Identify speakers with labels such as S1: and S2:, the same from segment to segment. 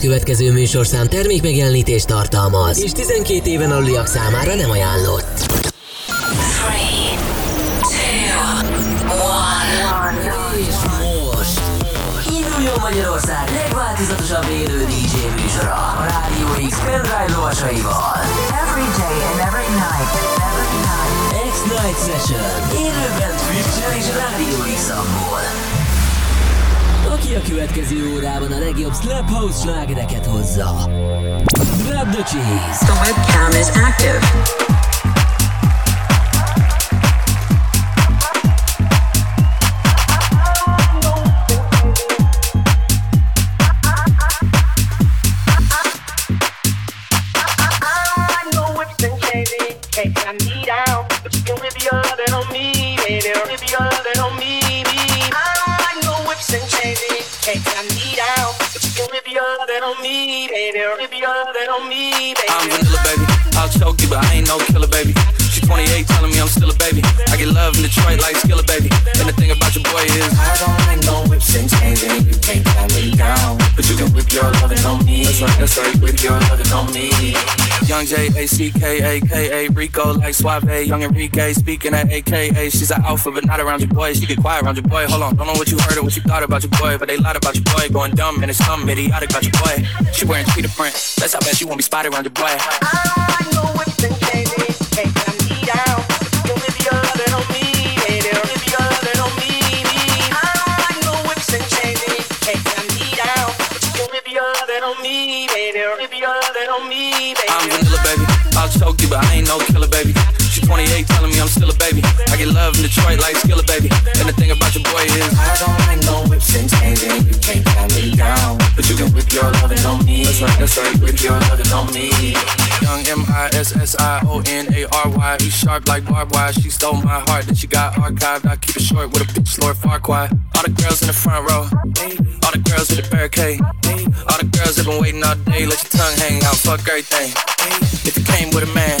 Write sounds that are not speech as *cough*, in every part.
S1: következő műsorszám termékmegjelenítést tartalmaz, és 12 éven aluliak számára nem ajánlott. 3, 2, 1. És most induljon Magyarország legváltozatosabb élő DJ műsora a Rádió X pendrive lovasaival.
S2: Every day and every night. Every night.
S1: X-Night Session. Élőben Twitch-en és Rádió X-amból. Aki a következő órában a legjobb Slap House slágereket hozza. Grab the cheese.
S2: The webcam is active.
S3: On me, baby. Whip your lovin' on me, baby.
S4: I'm vanilla, baby. I'll choke you, but I ain't no killer, baby. She 28, telling me I'm still a baby. I get love in Detroit like Skilla, baby. And the thing about your boy is,
S5: I don't like no whips and chains, and you can't tie me down. But you can whip your lovin' on me. That's right, that's right, whip your lovin' on me.
S4: Young J A C K A K A Rico like Suave, Young Enrique speaking at AKA. She's an alpha, but not around your boy. She get quiet around your boy. Hold on, don't know what you heard or what you thought about your boy, but they lied about your boy. Going dumb and it's some idiotic about your boy. She wearing tweeter print. That's how bad she won't be spotted around your boy.
S3: I know whips and candy can't tie me down,
S4: choke you, but I ain't no killer, baby. She 28, telling me I'm still a baby. I get love in Detroit like Skilla, baby. And the thing about your boy is,
S5: I don't like no whips and chains, and you can't tie me down. But you can whip your lovin' on me. That's right, that's right, whip your lovin' on me.
S4: Young M I S S I O N A R Y. He's sharp like barbed wire. She stole my heart that she got archived. I keep it short with a bitch, Lord Farquaad. All the girls in the front row. All the girls with the barricade. All the girls that been waiting all day. Let your tongue hang out. Fuck everything. If you came with a man,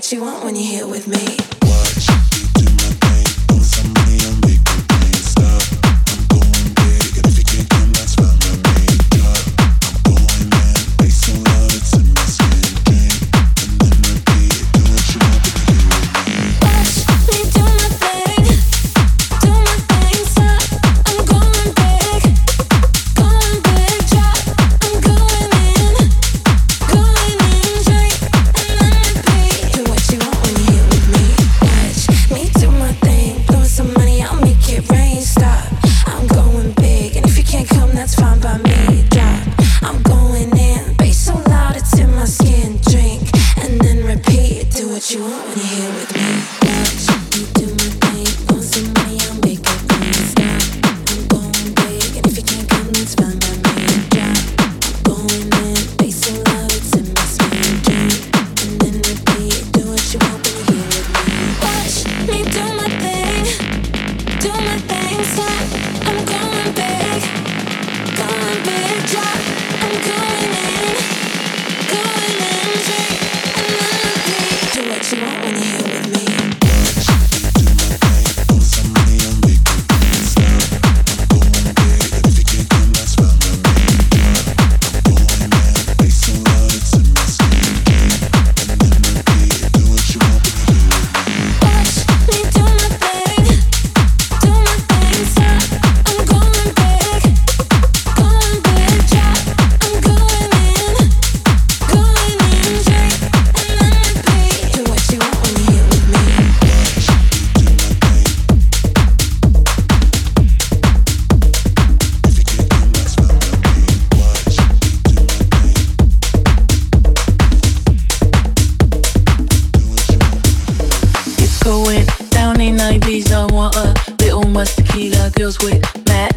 S6: What you want when you're here with me.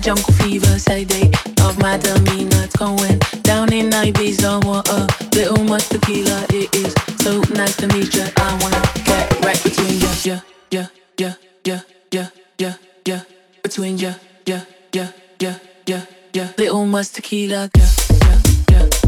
S7: jungle fever, side day of my dummy not going down in Ibiza. What a little much tequila it is. So nice to meet ya. I wanna get right between ya, ya, ya, ya, ya, ya, ya, ya, between ya, ya, ya, ya, ya, ya. Little much tequila, yeah, yeah, yeah.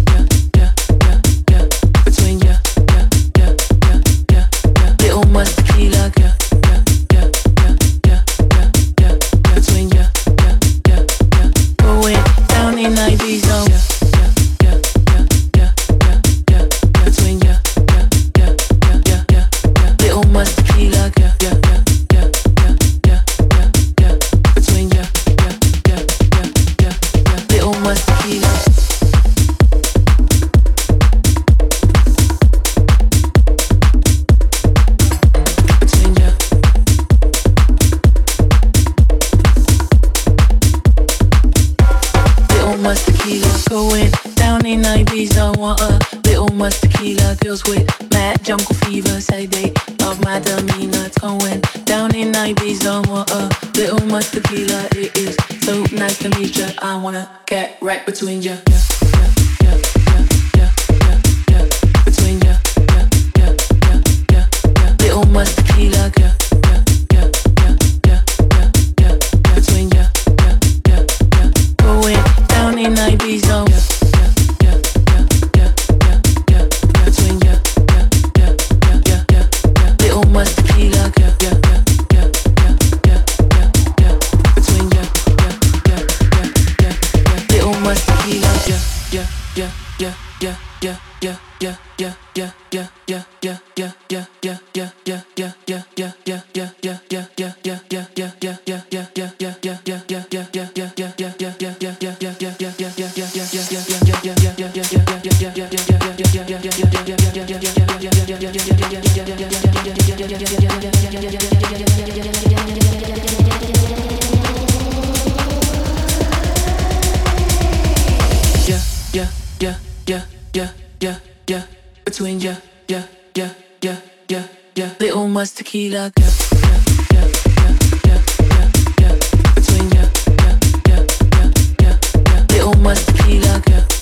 S7: yeah yeah, yeah, yeah, yeah, yeah, yeah. Between yeah, yeah, yeah, yeah, yeah, yeah. Little más tequila, yeah, yeah, yeah, yeah, yeah, yeah, yeah. Between yeah, yeah, yeah, yeah, yeah, yeah. Little más tequila, yeah.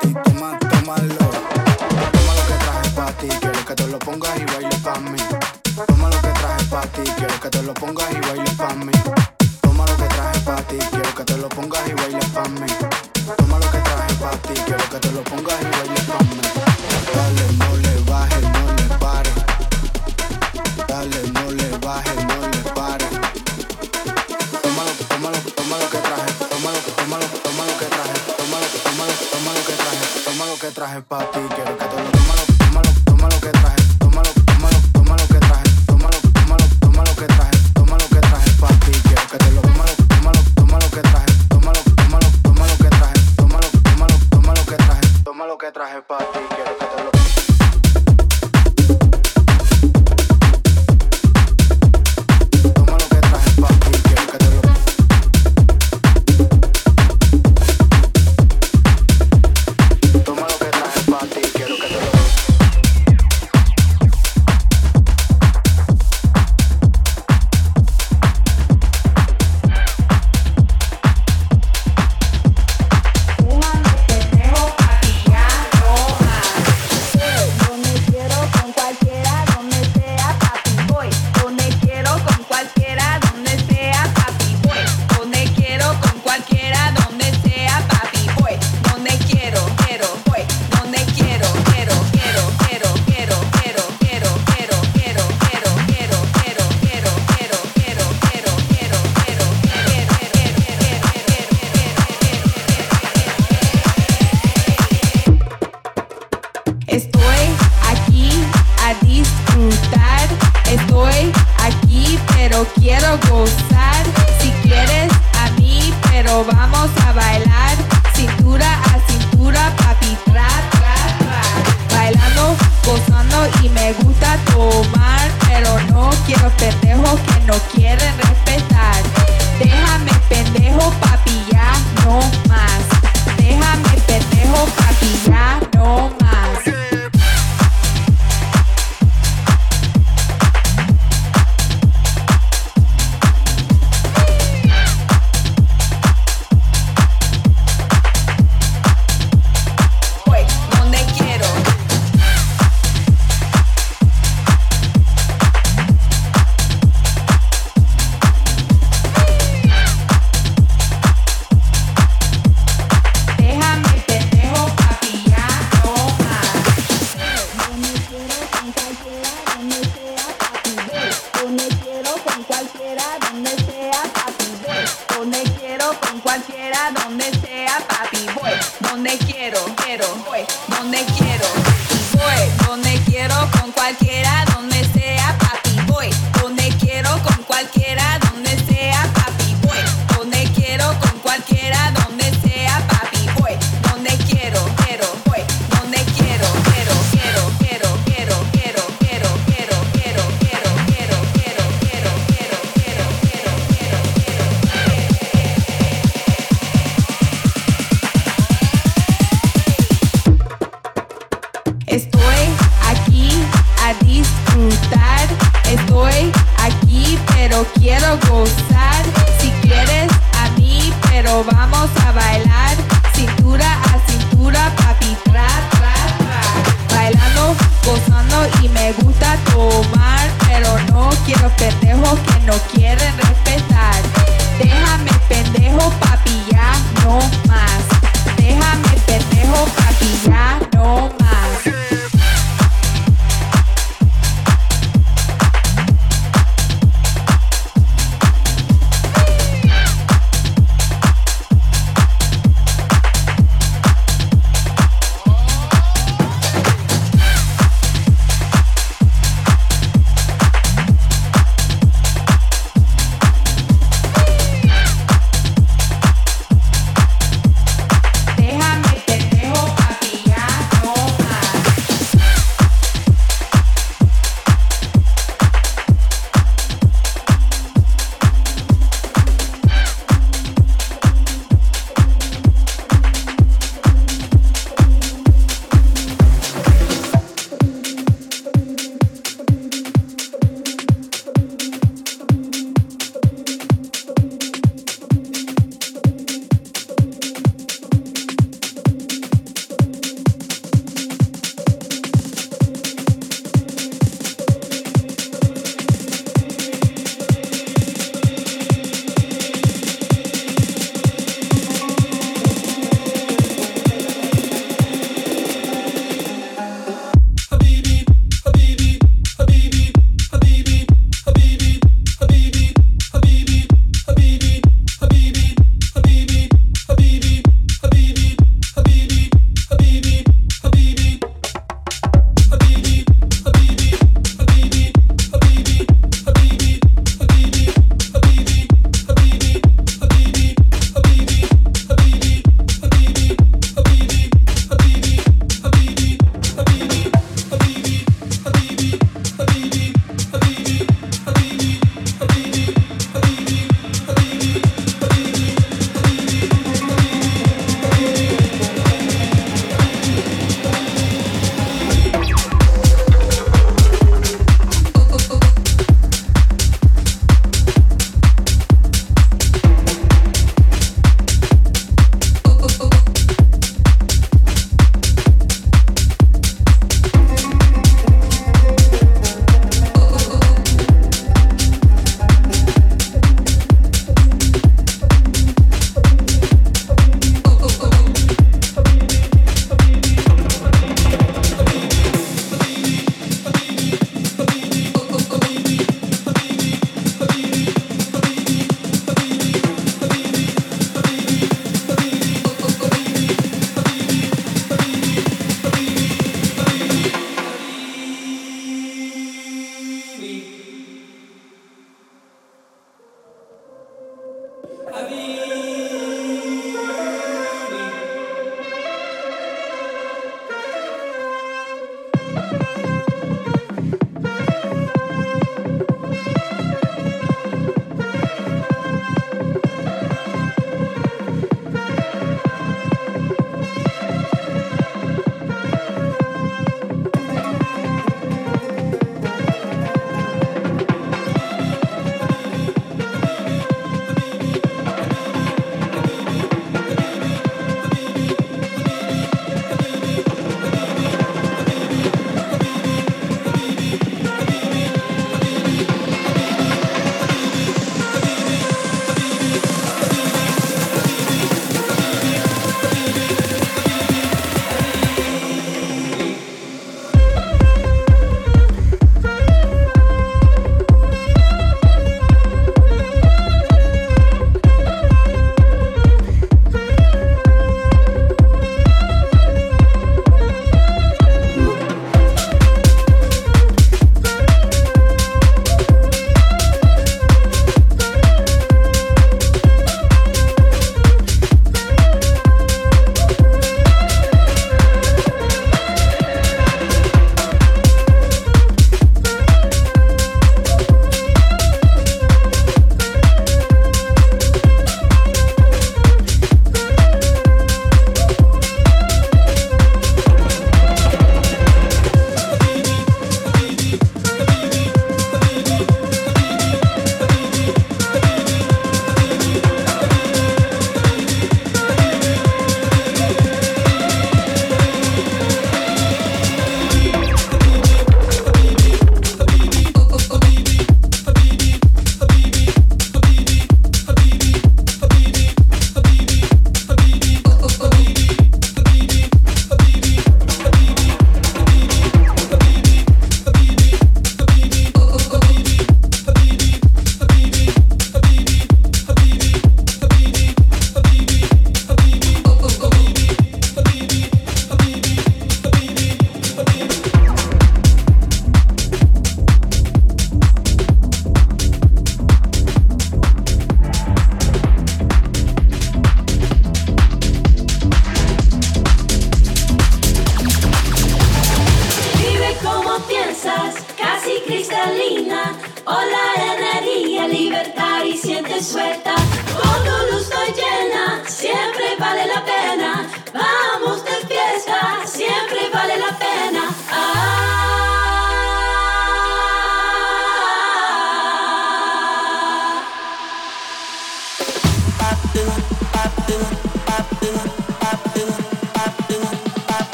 S8: ti, toma, tómalo. Toma lo que traje para ti, quiero que te lo pongas y bailes para mí. Toma lo que traje para ti, quiero que te lo pongas y no quiere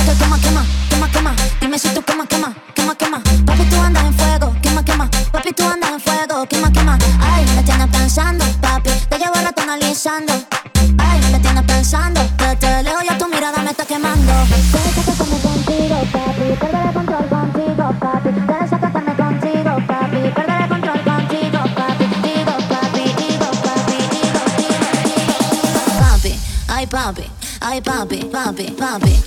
S8: que
S9: quema, quema, quema, quema. Dime si tú quema, quema, quema, quema. Papi, tú andas en fuego, quema, quema. Papi, tú andas en fuego, quema, quema. Ay, me tienes pensando, papi. Te llevo rato analizando. Ay, me tienes pensando. Desde lejos ya tu mirada me está quemando. Déjate que contigo, papi. Perderé control contigo, papi. Desacatarme contigo, papi. Perderé control contigo, papi. Digo, papi, digo, papi, digo, digo, digo, digo. Papi, ay, papi. Ay, papi, papi, papi.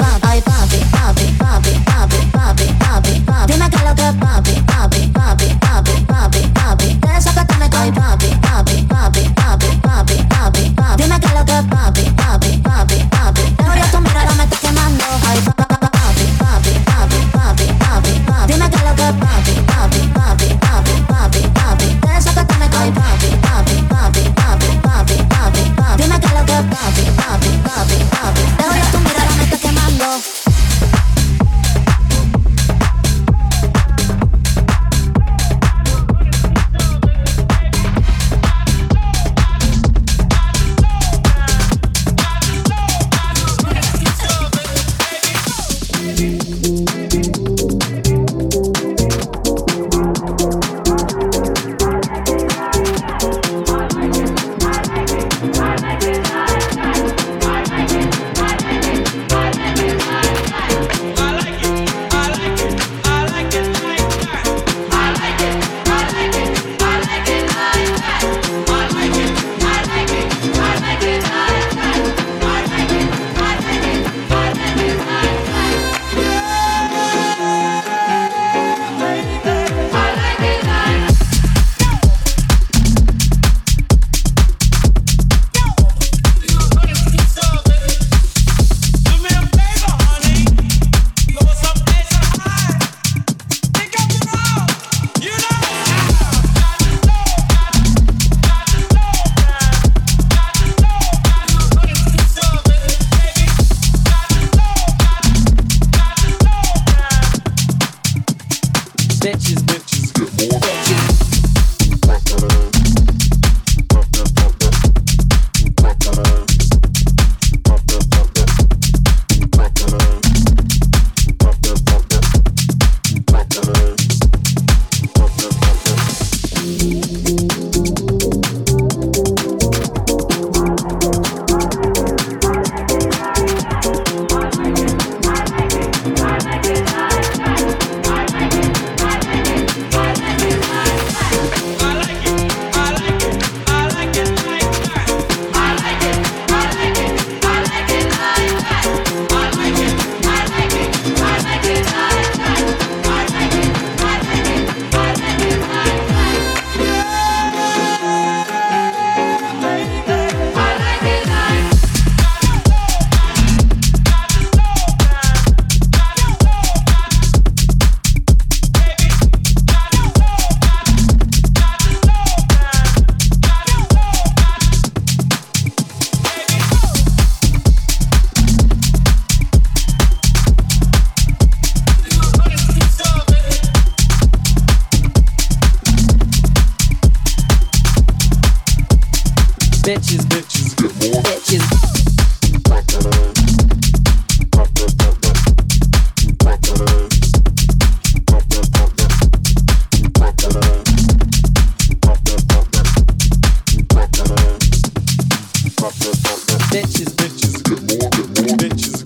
S10: Bitches, bitches, get more, get more, bitches.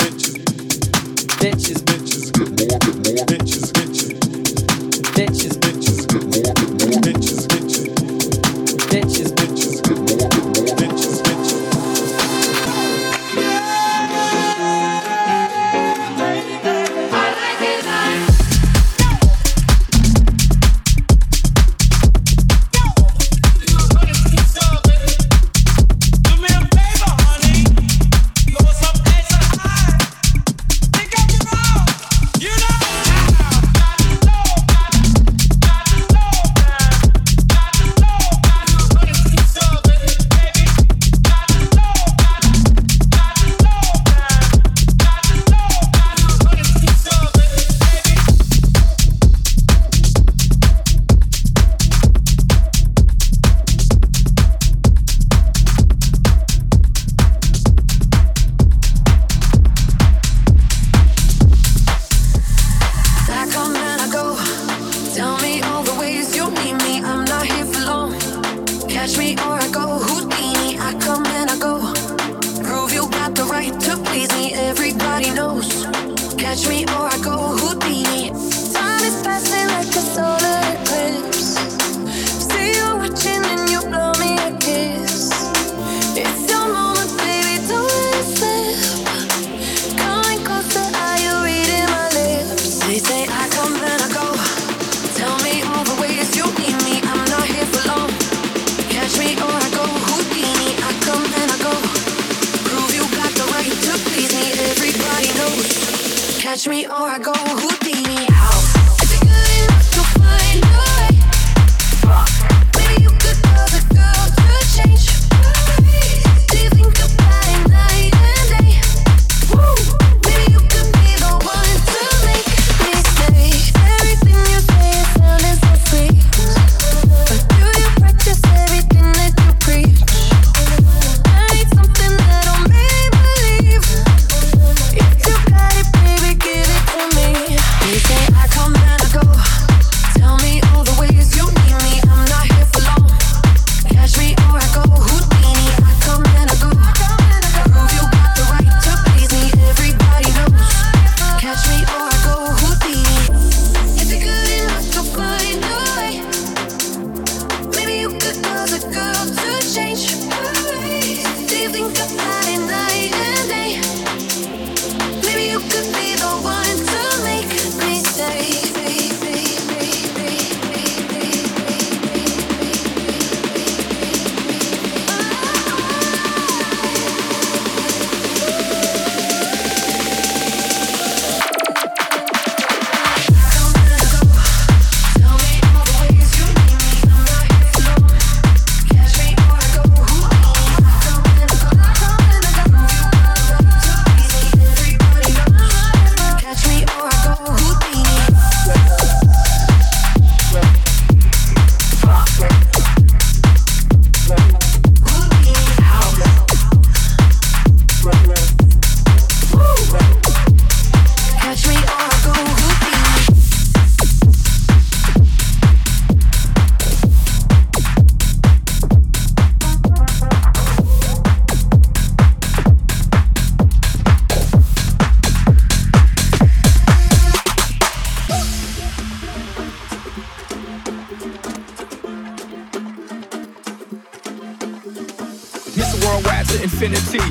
S5: worldwide to infinity.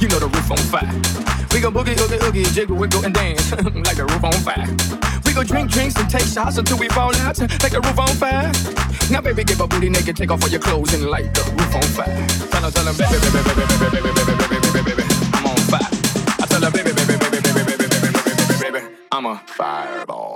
S5: You know the roof on fire. We gon' boogie, oogie, oogie, jiggle, wiggle, and dance like the roof on fire. We gon' drink drinks and take shots until we fall out like the roof on fire. Now, baby, give a booty naked, take off all your clothes and light the roof on fire. Tell her, tell her, baby, baby, baby, baby, baby, baby, baby, baby, baby, baby, I'm on fire. I tell baby, baby, baby, baby, baby, baby, baby, baby, baby, I'm
S11: baby, baby,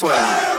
S11: this
S12: way.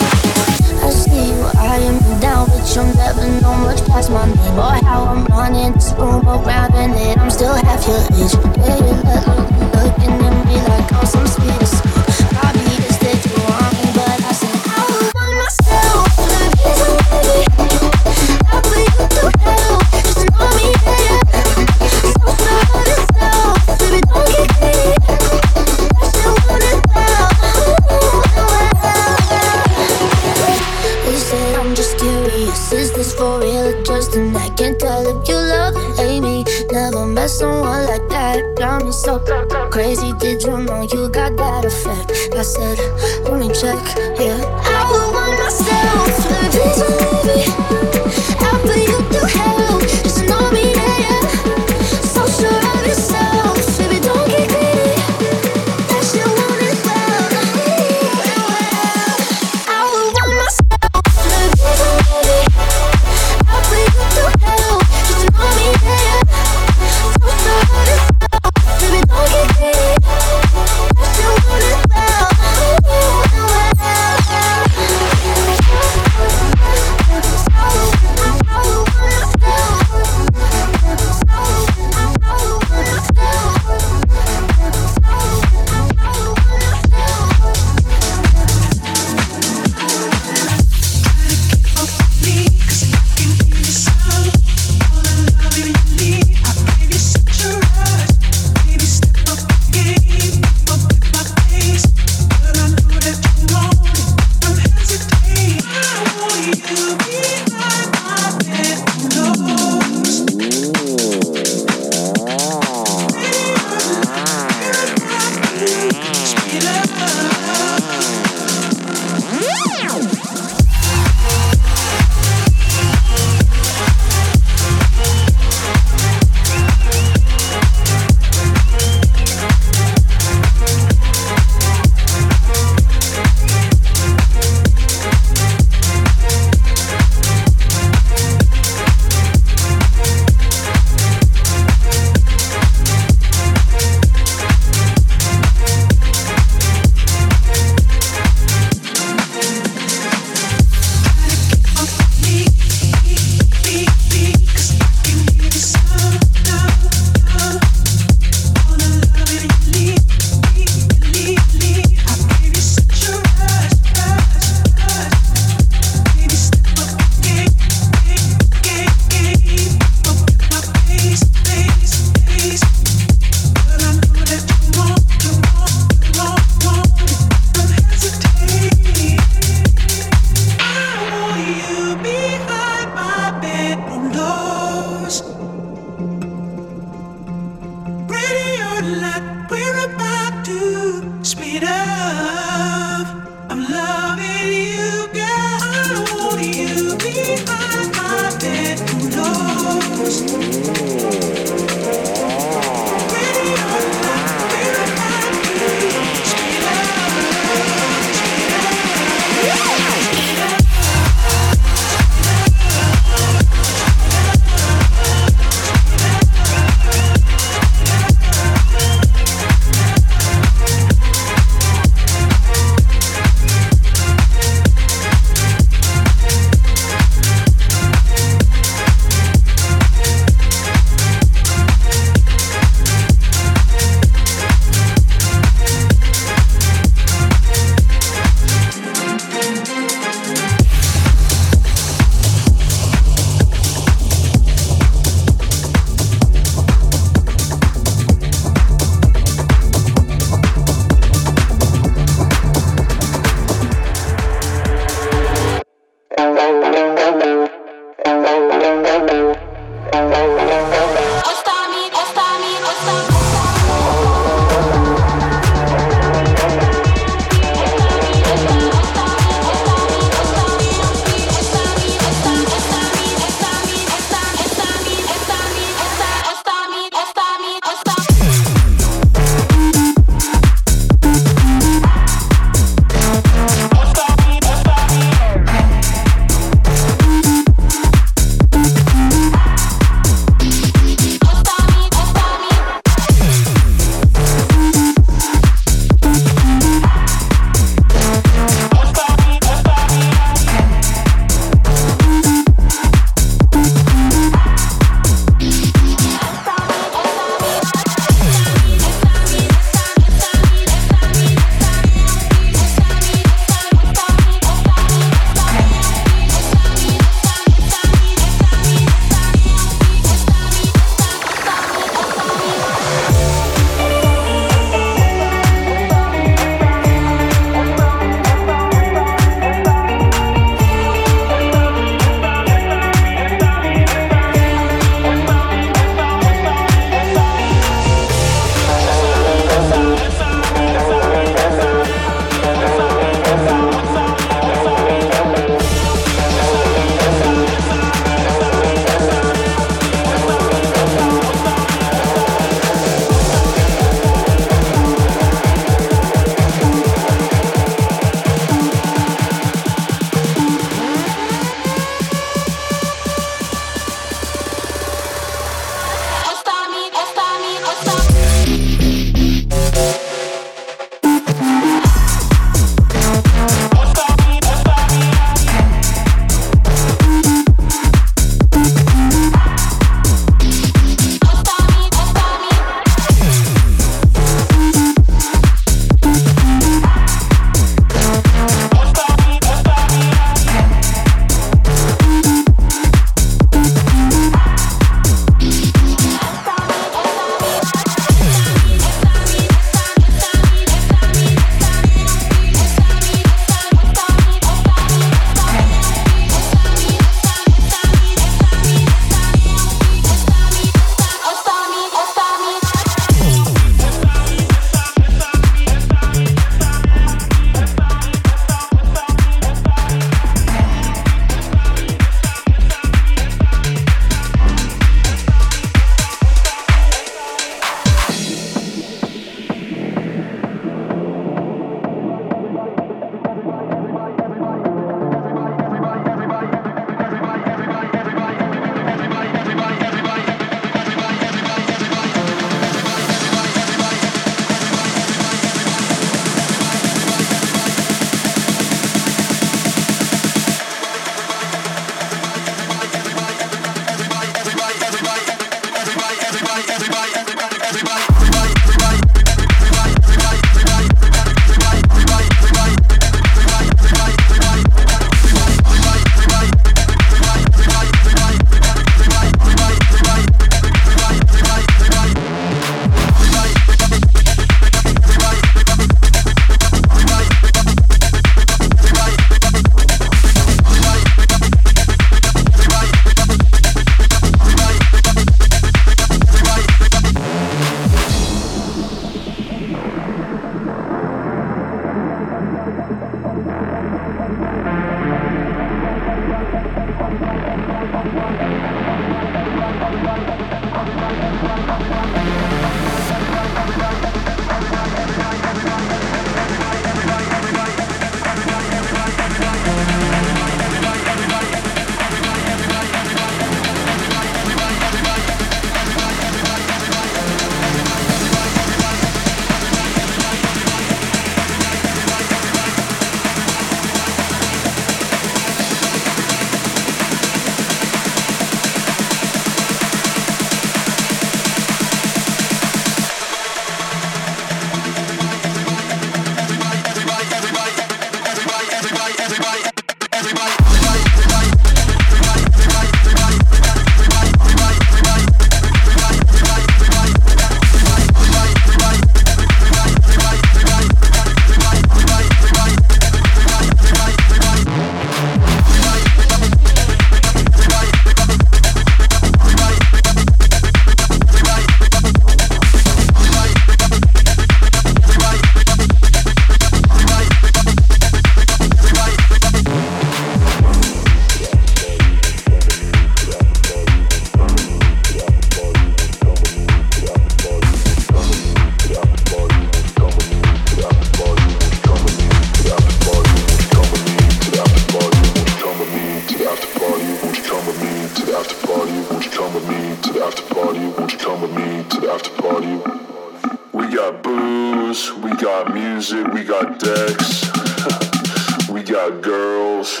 S12: *laughs* we got girls.